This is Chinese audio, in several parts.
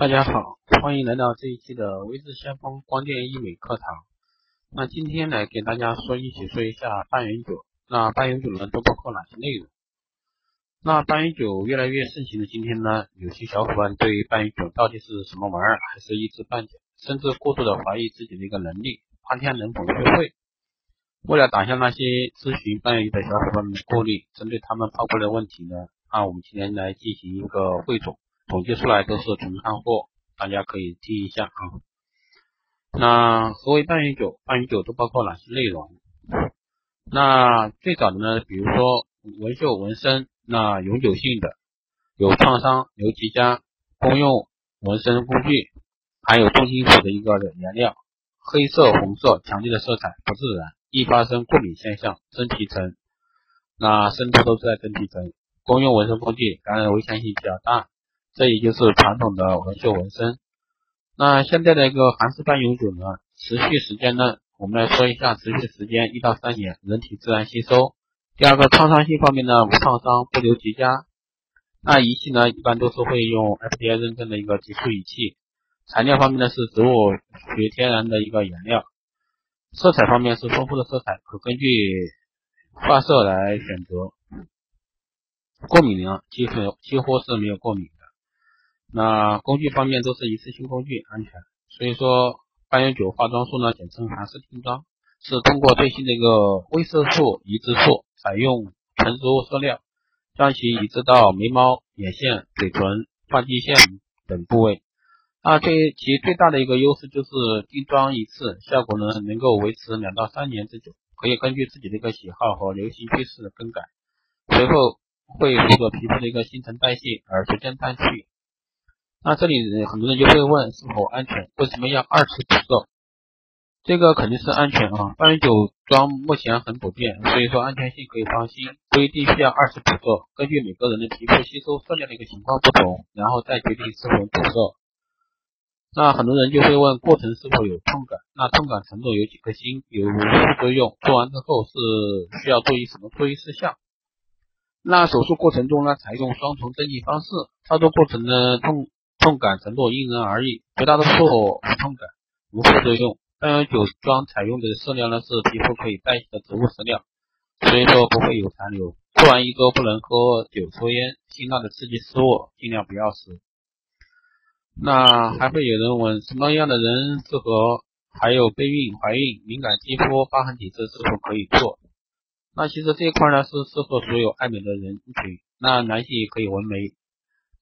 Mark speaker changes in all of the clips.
Speaker 1: 大家好，欢迎来到这一期的微智先锋光电医美课堂。那今天来给大家说一起说一下半永久。那半永久呢都包括哪些内容？那半永久越来越盛行的今天呢，有些小伙伴对于半永久到底是什么玩意儿还是一知半解，甚至过度的怀疑自己的一个能力，怕天能否学会。为了打消那些咨询半永久的小伙伴们的顾虑，针对他们抛过来的问题呢，那我们今天来进行一个汇总。统计出来都是纯干货，大家可以听一下啊。那何为半永久？半永久都包括哪些内容？那最早的呢，比如说纹绣、纹身，那永久性的有创伤、有结痂、公用纹身工具，还有重金属的一个颜料，黑色、红色强烈的色彩不自然，易发生过敏现象，真皮层，那深度都是在真皮层。公用纹身工具感染危险性比较大。这也就是传统的纹绣纹身。那现在的一个韩式半永久呢，持续时间呢，我们来说一下持续时间一到三年，人体自然吸收。第二个创伤性方面呢，无创伤，不留结痂。那仪器呢，一般都是会用 FDA 认证的一个急速仪器。材料方面呢，是植物学天然的一个颜料。色彩方面是丰富的色彩，可根据发色来选择。过敏呢，几乎几乎是没有过敏。那工具方面都是一次性工具，安全。所以说，半永久化妆术呢，简称韩式定妆，是通过最新的一个微色素移植术，采用纯植物色料，将其移植到眉毛、眼线、嘴唇、发际线等部位。那，最其最大的一个优势就是定妆一次，效果呢能够维持两到三年之久，可以根据自己的一个喜好和流行趋势更改。随后会随着皮肤的一个新陈代谢而逐渐淡去。那这里很多人就会问是否安全？为什么要二次补色？这个肯定是安全啊，半永久妆目前很普遍，所以说安全性可以放心，不一定需要二次补色。根据每个人的皮肤吸收色料的一个情况不同，然后再决定是否补色。那很多人就会问过程是否有痛感？那痛感程度有几颗星？有无副作用？做完之后是需要注意什么注意事项？那手术过程中呢，采用双重针剂方式，操作过程呢痛。痛感程度因人而异，绝大多数无痛感，无副作用。半永久妆采用的色料呢是皮肤可以代谢的植物饲料，所以说不会有残留。做完一周不能喝酒、抽烟，辛辣的刺激食物尽量不要吃。那还会有人问，什么样的人适合？还有备孕、怀孕、敏感肌肤、疤痕体质是否可以做？那其实这一块呢是适合所有爱美的人群，那男性也可以纹眉。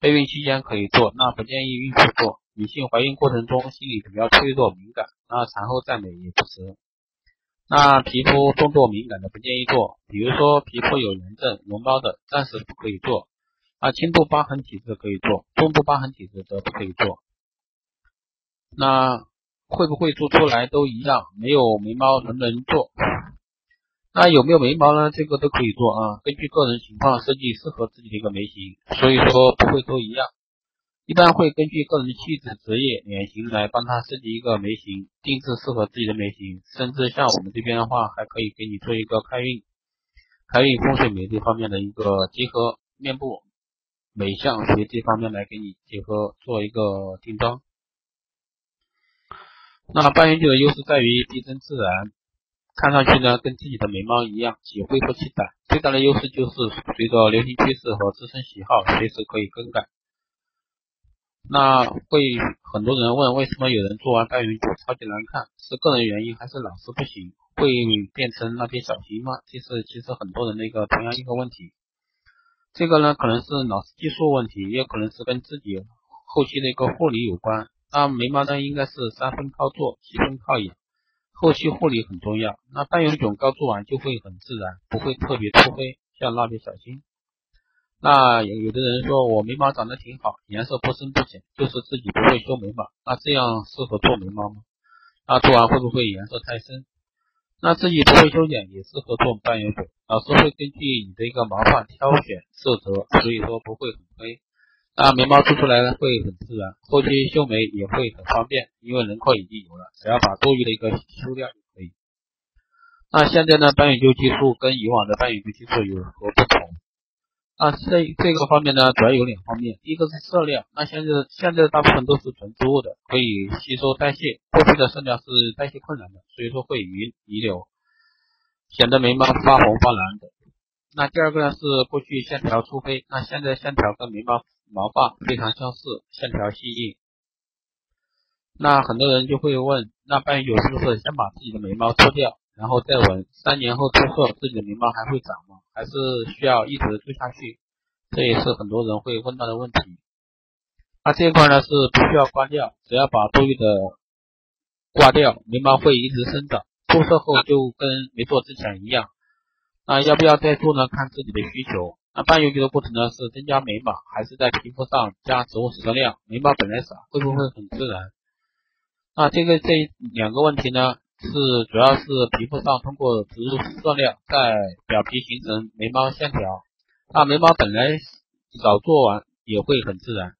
Speaker 1: 备孕期间可以做，那不建议孕妇做。女性怀孕过程中心理比较脆弱敏感，那产后再美也不迟。那皮肤动作敏感的不建议做，比如说皮肤有炎症、脓包的，暂时不可以做。啊，轻度疤痕体质可以做，重度疤痕体质则不可以做。那会不会做出来都一样？没有眉毛能不能做？那有没有眉毛呢？这个都可以做啊，根据个人情况设计适合自己的一个眉形，所以说不会都一样。一般会根据个人气质、职业、脸型来帮他设计一个眉形，定制适合自己的眉形。甚至像我们这边的话，还可以给你做一个开运、开运风水美这方面的一个结合，面部美相学这方面来给你结合做一个定妆。那半永久的优势在于逼真自然。看上去呢，跟自己的眉毛一样，且恢复期短。最大的优势就是随着流行趋势和自身喜好，随时可以更改。那会很多人问，为什么有人做完半永久超级难看？是个人原因还是老师不行？会变成蜡笔小新吗？这是其实很多人的一个同样一个问题。这个呢，可能是老师技术问题，也可能是跟自己后期的一个护理有关。那眉毛呢，应该是三分靠做，七分靠养。后期护理很重要，那半永久刚做完就会很自然，不会特别秃黑，像蜡笔小新。那有有的人说我眉毛长得挺好，颜色不深不浅，就是自己不会修眉毛，那这样适合做眉毛吗？那做完会不会颜色太深？那自己不会修剪也适合做半永久，老师会根据你的一个毛发挑选色泽，所以说不会很黑。那眉毛做出来呢会很自然，后期修眉也会很方便，因为轮廓已经有了，只要把多余的一个修掉就可以。那现在呢，半永久技术跟以往的半永久技术有何不同？那，这这个方面呢，主要有两方面，一个是色料，那现在现在大部分都是纯植物的，可以吸收代谢，过去的色料是代谢困难的，所以说会遗遗留，显得眉毛发红发蓝的。那第二个呢是过去线条粗黑，那现在线条跟眉毛毛发非常相似，线条细腻。那很多人就会问，那半永久是不是先把自己的眉毛脱掉？然后再纹，三年后之后自己的眉毛还会长吗？还是需要一直做下去？这也是很多人会问到的问题。那这一块呢是不需要刮掉，只要把多余的刮掉，眉毛会一直生长。注射后就跟没做之前一样。那要不要再做呢？看自己的需求。那半永久的过程呢是增加眉毛，还是在皮肤上加植物色料？眉毛本来少，会不会很自然？那这个这两个问题呢？是主要是皮肤上通过植入色料在表皮形成眉毛线条，那眉毛本来少做完也会很自然。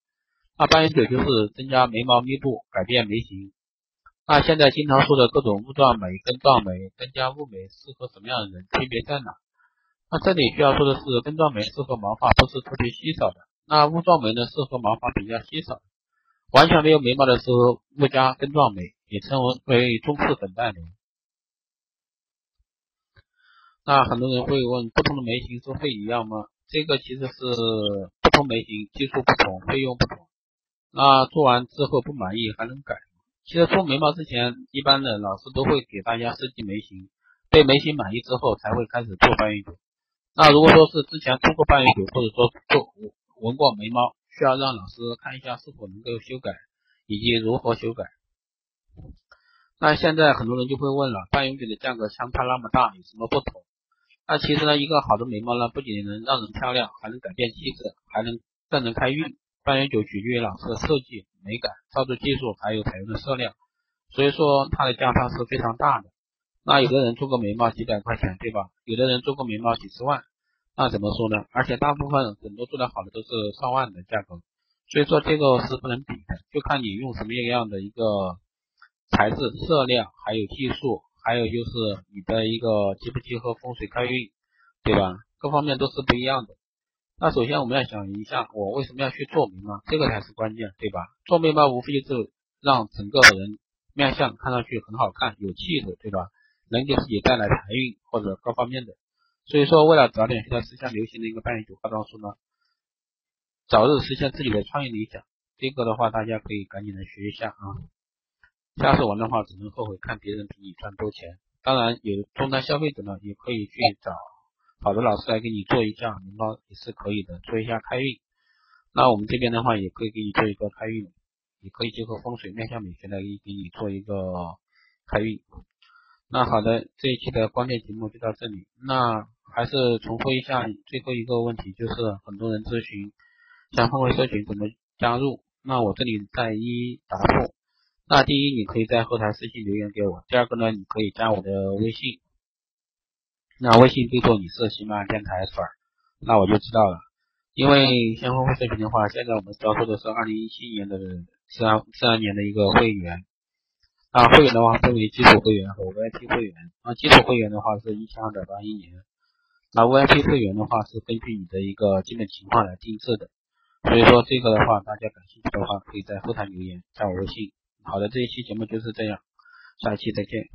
Speaker 1: 那半永久就是增加眉毛密度，改变眉形。那现在经常说的各种雾状眉、根状眉、增加雾眉适合什么样的人？区别在哪？那这里需要说的是，根状眉适合毛发不是特别稀少的，那雾状眉呢适合毛发比较稀少。完全没有眉毛的时候，雾加根状眉。也称为为中式粉黛眉。那很多人会问，不同的眉形收费一样吗？这个其实是不同眉形技术不同，费用不同。那做完之后不满意还能改？其实做眉毛之前，一般的老师都会给大家设计眉形，对眉形满意之后才会开始做半永久。那如果说是之前做过半永久，或者说做纹过眉毛，需要让老师看一下是否能够修改，以及如何修改。那现在很多人就会问了，半永久的价格相差那么大，有什么不同？那其实呢，一个好的眉毛呢，不仅能让人漂亮，还能改变气质，还能让人开运。半永久取决于老师的设计、美感、操作技术，还有采用的色料，所以说它的价差是非常大的。那有的人做个眉毛几百块钱，对吧？有的人做个眉毛几十万，那怎么说呢？而且大部分很多做的好的都是上万的价格，所以说这个是不能比的，就看你用什么样的一个。材质、色料，还有技术，还有就是你的一个结不结合风水开运，对吧？各方面都是不一样的。那首先我们要想一下，我为什么要去做眉毛？这个才是关键，对吧？做眉毛无非就是让整个人面相看上去很好看，有气质，对吧？能给自己带来财运或者各方面的。所以说，为了早点现在时下流行的一个半永久化妆术呢，早日实现自己的创业理想，这个的话大家可以赶紧来学一下啊。下次玩的话，只能后悔看别人比你赚多钱。当然，有终端消费者呢，也可以去找好的老师来给你做一下眉毛，也是可以的，做一下开运。那我们这边的话，也可以给你做一个开运，也可以结合风水面向美学来给你做一个开运。那好的，这一期的关键节目就到这里。那还是重复一下最后一个问题，就是很多人咨询想分为社群怎么加入，那我这里再一一答复。那第一，你可以在后台私信留言给我；第二个呢，你可以加我的微信。那微信备注你是喜马拉雅电台粉，那我就知道了。因为先锋会社群的话，现在我们招收的是二零一七年的自然自然年的一个会员。啊会员的话分为基础会员和 VIP 会员。那基础会员的话是一千二百八一年。那 VIP 会员的话是根据你的一个基本情况来定制的。所以说这个的话，大家感兴趣的话，可以在后台留言加我微信。好的，这一期节目就是这样，下一期再见。